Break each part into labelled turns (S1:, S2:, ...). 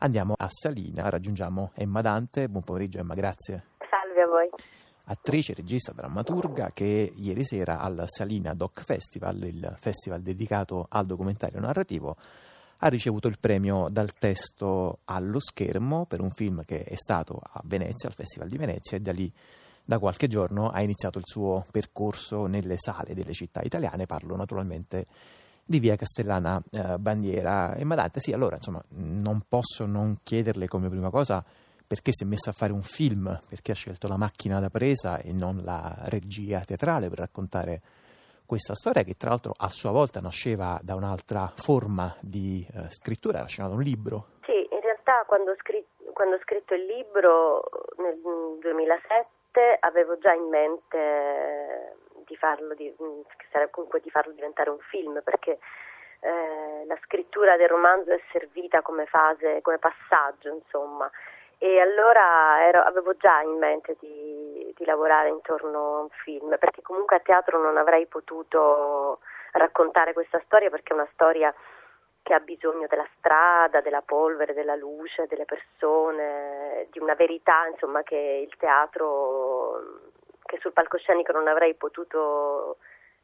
S1: Andiamo a Salina, raggiungiamo Emma Dante. Buon pomeriggio Emma, grazie.
S2: Salve a voi.
S1: Attrice, regista, drammaturga che ieri sera al Salina Doc Festival, il festival dedicato al documentario narrativo, ha ricevuto il premio dal testo allo schermo per un film che è stato a Venezia, al Festival di Venezia, e da lì da qualche giorno ha iniziato il suo percorso nelle sale delle città italiane. Parlo naturalmente di via Castellana eh, Bandiera. E Madante, sì, allora insomma, non posso non chiederle come prima cosa perché si è messa a fare un film, perché ha scelto la macchina da presa e non la regia teatrale per raccontare questa storia che tra l'altro a sua volta nasceva da un'altra forma di eh, scrittura, era scenato un libro.
S2: Sì, in realtà quando ho, scritto, quando ho scritto il libro nel 2007 avevo già in mente di farlo, di, mm, comunque di farlo diventare un film, perché eh, la scrittura del romanzo è servita come fase, come passaggio, insomma. E allora ero, avevo già in mente di, di lavorare intorno a un film, perché comunque a teatro non avrei potuto raccontare questa storia perché è una storia che ha bisogno della strada, della polvere, della luce, delle persone, di una verità, insomma, che il teatro che sul palcoscenico non avrei potuto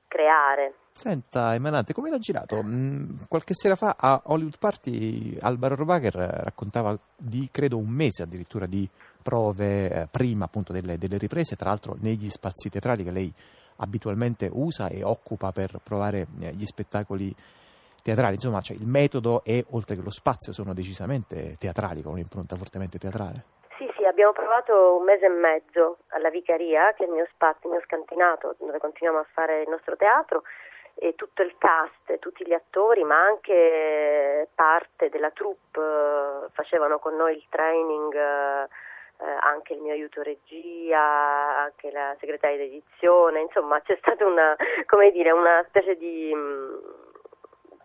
S2: creare.
S1: Senta, Emanante, come l'ha girato? Mm, qualche sera fa a Hollywood Party Alvaro Robacher raccontava di, credo, un mese addirittura di prove eh, prima appunto delle, delle, riprese, tra l'altro negli spazi teatrali che lei abitualmente usa e occupa per provare eh, gli spettacoli teatrali. Insomma, cioè, il metodo e oltre che lo spazio sono decisamente teatrali, con un'impronta fortemente teatrale
S2: abbiamo provato un mese e mezzo alla Vicaria, che è il mio spazio, il mio scantinato, dove continuiamo a fare il nostro teatro, e tutto il cast, tutti gli attori, ma anche parte della troupe eh, facevano con noi il training, eh, anche il mio aiuto regia, anche la segretaria d'edizione, insomma c'è stata una, dire, una specie di... Mh, mm,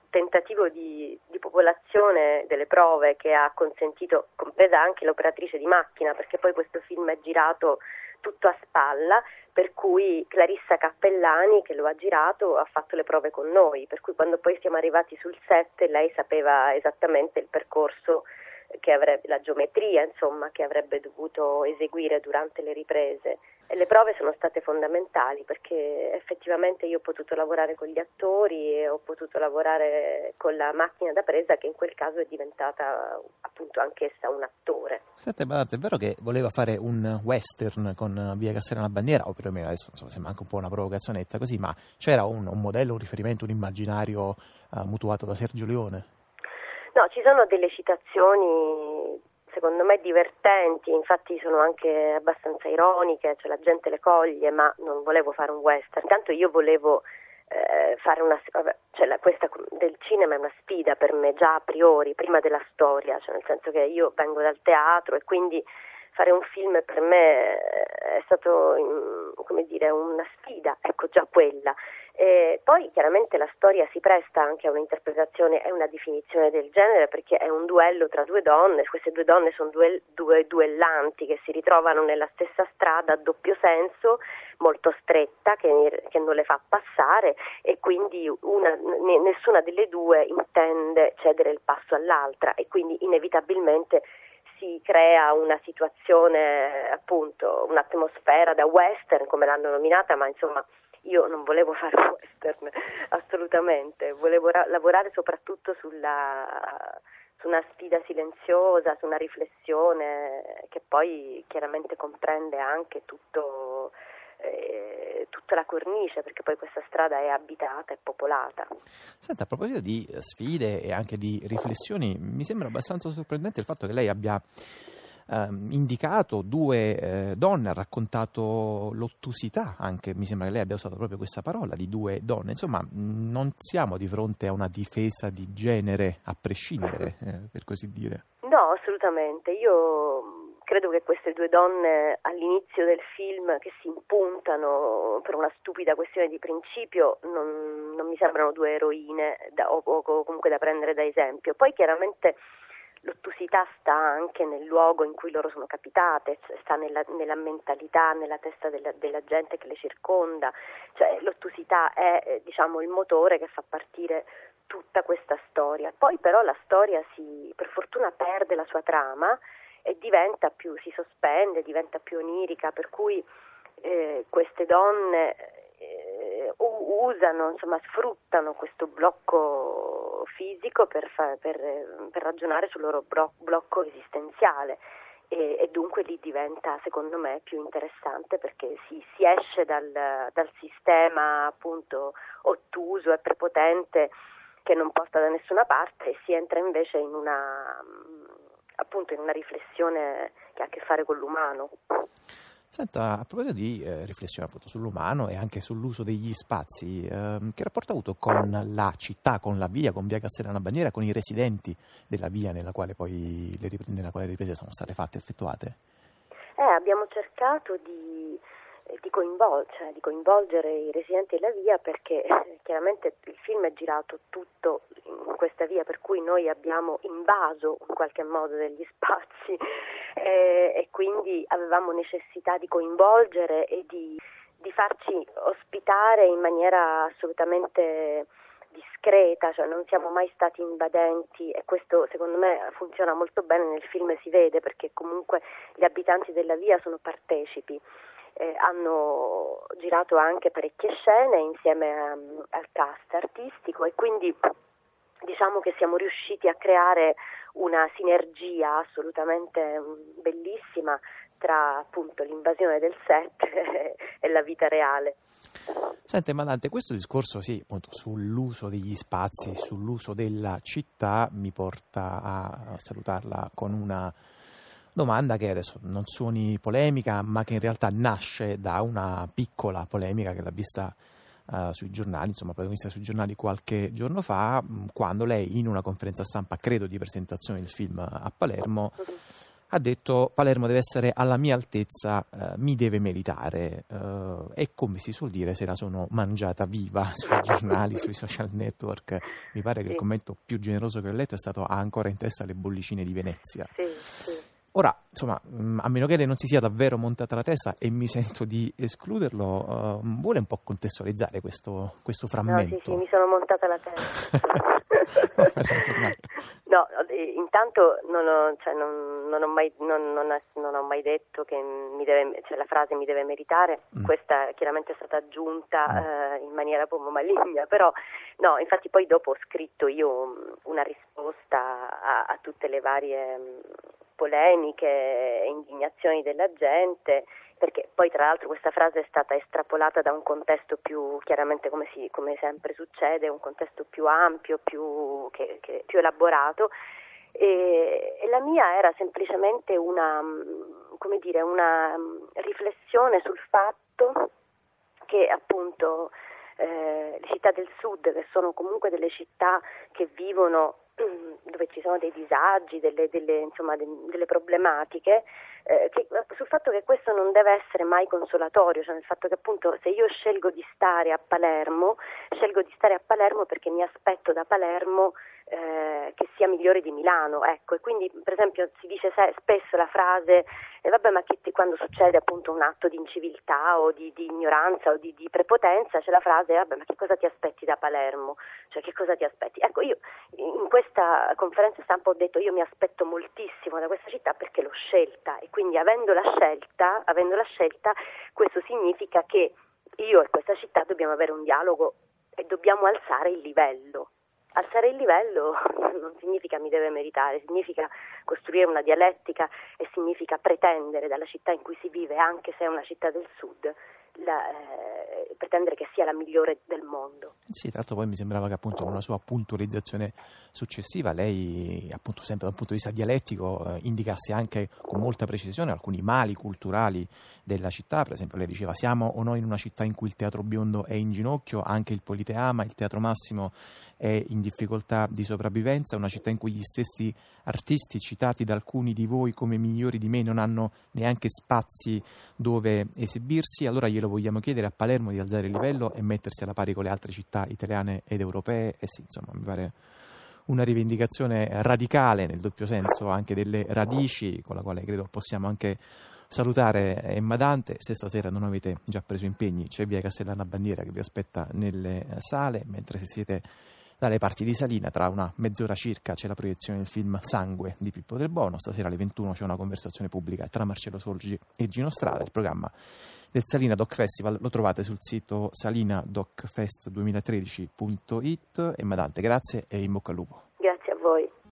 S2: tentativo di, di, popolazione delle prove che ha consentito, compresa anche l'operatrice di macchina, perché poi questo film è girato tutto a spalla, per cui Clarissa Cappellani, che lo ha girato, ha fatto le prove con noi, per cui quando poi siamo arrivati sul set lei sapeva esattamente il percorso avrebbe, la geometria insomma, che avrebbe dovuto eseguire durante le riprese. Le prove sono state fondamentali perché effettivamente io ho potuto lavorare con gli attori e ho potuto lavorare con la macchina da presa che in quel caso è diventata appunto anch'essa un attore.
S1: Senti, ma è vero che voleva fare un western con Via Castellana Bandiera, o perlomeno adesso insomma, sembra anche un po' una provocazionetta così, ma c'era un, un modello, un riferimento, un immaginario uh, mutuato da Sergio Leone?
S2: No, ci sono delle citazioni secondo me divertenti, infatti sono anche abbastanza ironiche, cioè la gente le coglie, ma non volevo fare un western. Intanto io volevo eh, fare una cioè la, questa del cinema è una sfida per me già a priori, prima della storia, cioè nel senso che io vengo dal teatro e quindi fare un film per me è stato come dire, una sfida, ecco già quella. E poi chiaramente la storia si presta anche a un'interpretazione e una definizione del genere perché è un duello tra due donne, queste due donne sono due, due duellanti che si ritrovano nella stessa strada a doppio senso, molto stretta, che, che non le fa passare e quindi una, nessuna delle due intende cedere il passo all'altra e quindi inevitabilmente si crea una situazione, appunto, un'atmosfera da western, come l'hanno nominata, ma insomma io non volevo fare western assolutamente, volevo ra- lavorare soprattutto sulla, su una sfida silenziosa, su una riflessione che poi chiaramente comprende anche tutto eh, tutta la cornice, perché poi questa strada è abitata, è popolata.
S1: Senta, a proposito di sfide e anche di riflessioni, mi sembra abbastanza sorprendente il fatto che lei abbia eh, indicato due eh, donne, ha raccontato l'ottusità, anche mi sembra che lei abbia usato proprio questa parola, di due donne. Insomma, non siamo di fronte a una difesa di genere a prescindere, eh, per così dire.
S2: No, assolutamente. Io credo che queste due donne all'inizio del film che si impuntano per una stupida questione di principio non, non mi sembrano due eroine da, o, o, comunque da prendere da esempio. Poi chiaramente l'ottusità sta anche nel luogo in cui loro sono capitate, sta nella, nella mentalità, nella testa della, della, gente che le circonda, cioè l'ottusità è diciamo, il motore che fa partire tutta questa storia. Poi però la storia si, per fortuna perde la sua trama e diventa più, si sospende, diventa più onirica, per cui eh, queste donne eh, usano, insomma, sfruttano questo blocco fisico per, fa, per, per ragionare sul loro blocco esistenziale e, e, dunque lì diventa secondo me più interessante perché si, si esce dal, dal, sistema appunto ottuso e prepotente che non porta da nessuna parte e si entra invece in una, appunto, in una riflessione che ha a che fare con l'umano.
S1: Senta, a proposito di eh, riflessione appunto sull'umano e anche sull'uso degli spazi, eh, che rapporto ha avuto con la città, con la via, con via Castellana Bandiera, con i residenti della via nella quale poi le, nella quale le riprese sono state fatte, effettuate?
S2: Eh, abbiamo cercato di di, coinvol- cioè, di, coinvolgere i residenti della via perché eh, chiaramente il film è girato tutto in questa via per cui noi abbiamo invaso in qualche modo degli spazi eh, e quindi avevamo necessità di coinvolgere e di, di farci ospitare in maniera assolutamente discreta, cioè non siamo mai stati invadenti e questo secondo me funziona molto bene nel film si vede perché comunque gli abitanti della via sono partecipi eh, hanno girato anche parecchie scene insieme a, al cast artistico e quindi diciamo che siamo riusciti a creare una sinergia assolutamente mm, bellissima tra appunto l'invasione del set e la vita reale.
S1: Sente Madante, questo discorso sì, appunto, sull'uso degli spazi, sull'uso della città mi porta a salutarla con una Domanda che adesso non suoni polemica, ma che in realtà nasce da una piccola polemica che l'ha vista uh, sui giornali, insomma, protagonista sui giornali qualche giorno fa, mm, quando lei in una conferenza stampa, credo di presentazione del film a Palermo, ha detto Palermo deve essere alla mia altezza, uh, mi deve meritare uh, e come si suol dire se la sono mangiata viva sui giornali, sui social network. Mi pare che il commento più generoso che ho letto è stato ha ancora in testa le bollicine di Venezia.
S2: Sì, sì.
S1: Ora, insomma, mm, a meno che lei non si sia davvero montata la testa e mi sento di escluderlo, uh, vuole un po' contestualizzare questo, questo frammento?
S2: No, sì, sì, mi sono montata la testa. no, eh, intanto non ho, cioè, non, non, ho mai, non, non ho, mai, detto che deve, cioè, la frase mi deve meritare, mm. questa chiaramente è stata aggiunta mm. eh, in maniera un po' maligna, però no, infatti poi dopo ho scritto io una risposta a, a tutte le varie polemiche e indignazioni della gente, perché poi tra l'altro questa frase è stata estrapolata da un contesto più, chiaramente come, si, come sempre succede, un contesto più ampio, più, che, che, più elaborato, e, e, la mia era semplicemente una, dire, una riflessione sul fatto che appunto eh, le città del sud, che sono comunque delle città che vivono dove ci sono dei disagi, delle, delle, insomma, delle problematiche, eh, che, sul fatto che questo non deve essere mai consolatorio, cioè nel fatto che appunto se io scelgo di stare a Palermo, scelgo di stare a Palermo perché mi aspetto da Palermo eh, che sia migliore di Milano, ecco, e quindi per esempio si dice spesso la frase eh, vabbè ma ti, quando succede appunto un atto di inciviltà o di, di ignoranza o di, di, prepotenza c'è la frase vabbè ma che cosa ti aspetti da Palermo, cioè che cosa ti aspetti? Ecco io in questa conferenza stampa ho detto io mi aspetto moltissimo da questa città perché l'ho scelta. E quindi avendo la scelta, avendo la scelta questo significa che io e questa città dobbiamo avere un dialogo e dobbiamo alzare il livello Alzare il livello non significa mi deve meritare, significa costruire una dialettica e significa pretendere dalla città in cui si vive, anche se è una città del sud, la, eh, pretendere che sia la migliore del mondo.
S1: Sì, tra l'altro poi mi sembrava che appunto con una sua puntualizzazione successiva lei, appunto sempre dal punto di vista dialettico, eh, indicasse anche con molta precisione alcuni mali culturali della città, per esempio lei diceva siamo o noi in una città in cui il teatro biondo è in ginocchio, anche il Politeama, il Teatro Massimo è in difficoltà di sopravvivenza, una città in cui gli stessi artisti citati da alcuni di voi come migliori di me non hanno neanche spazi dove esibirsi, allora glielo vogliamo chiedere a Palermo di alzare il livello e mettersi alla pari con le altre città italiane ed europee e sì, insomma, mi pare una rivendicazione radicale nel doppio senso anche delle radici con la quale credo possiamo anche salutare Emma Dante. Se stasera non avete già preso impegni c'è via Castellana Bandiera che vi aspetta nelle sale mentre se siete dalle parti di Salina. Tra una mezz'ora circa c'è la proiezione del film Sangue di Pippo Del Bono. Stasera alle 21 c'è una conversazione pubblica tra Marcello Solgi e Gino Strada. Il programma del Salina Doc Festival lo trovate sul sito salinadocfest2013.it. E Madante, grazie e in bocca al lupo.
S2: Grazie a voi.